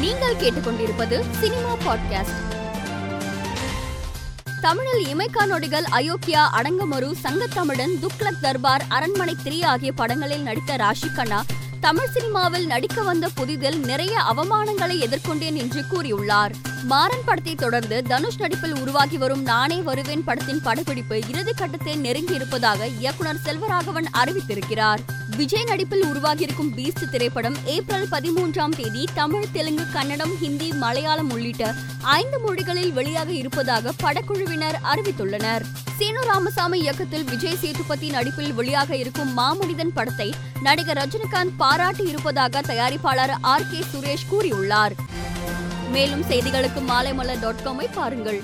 நீங்கள் கேட்டுக்கொண்டிருப்பது cinema podcast. தமிழில் இமைக்கா நொடிகள் அயோக்கியா அடங்கமரு சங்கத்தமிழன் துக்ளக் தர்பார் அரண்மனை த்ரீ ஆகிய படங்களில் நடித்த ராஷி கண்ணா தமிழ் சினிமாவில் நடிக்க வந்த புதிதில் நிறைய அவமானங்களை எதிர்கொண்டேன் என்று கூறியுள்ளார். மாறன் படத்தை தொடர்ந்து தனுஷ் நடிப்பில் உருவாகி வரும் நானே வருவேன் படத்தின் படப்பிடிப்பு இறுதி கட்டத்தை நெருங்கி இருப்பதாக இயக்குனர் செல்வராகவன் அறிவித்திருக்கிறார். விஜய் நடிப்பில் உருவாகியிருக்கும் பீஸ்ட் திரைப்படம் ஏப்ரல் பதிமூன்றாம் தேதி தமிழ் தெலுங்கு கன்னடம் ஹிந்தி மலையாளம் உள்ளிட்ட ஐந்து மொழிகளில் வெளியாக இருப்பதாக படக்குழுவினர் அறிவித்துள்ளனர். சீனு ராமசாமி இயக்கத்தில் விஜய் சேதுபதி நடிப்பில் வெளியாக இருக்கும் மாமனிதன் படத்தை நடிகர் ரஜினிகாந்த் பாராட்டி இருப்பதாக தயாரிப்பாளர் ஆர் கே சுரேஷ் கூறியுள்ளார். மேலும் செய்திகளுக்கு மாலைமலர் டாட் காமை பாருங்கள்.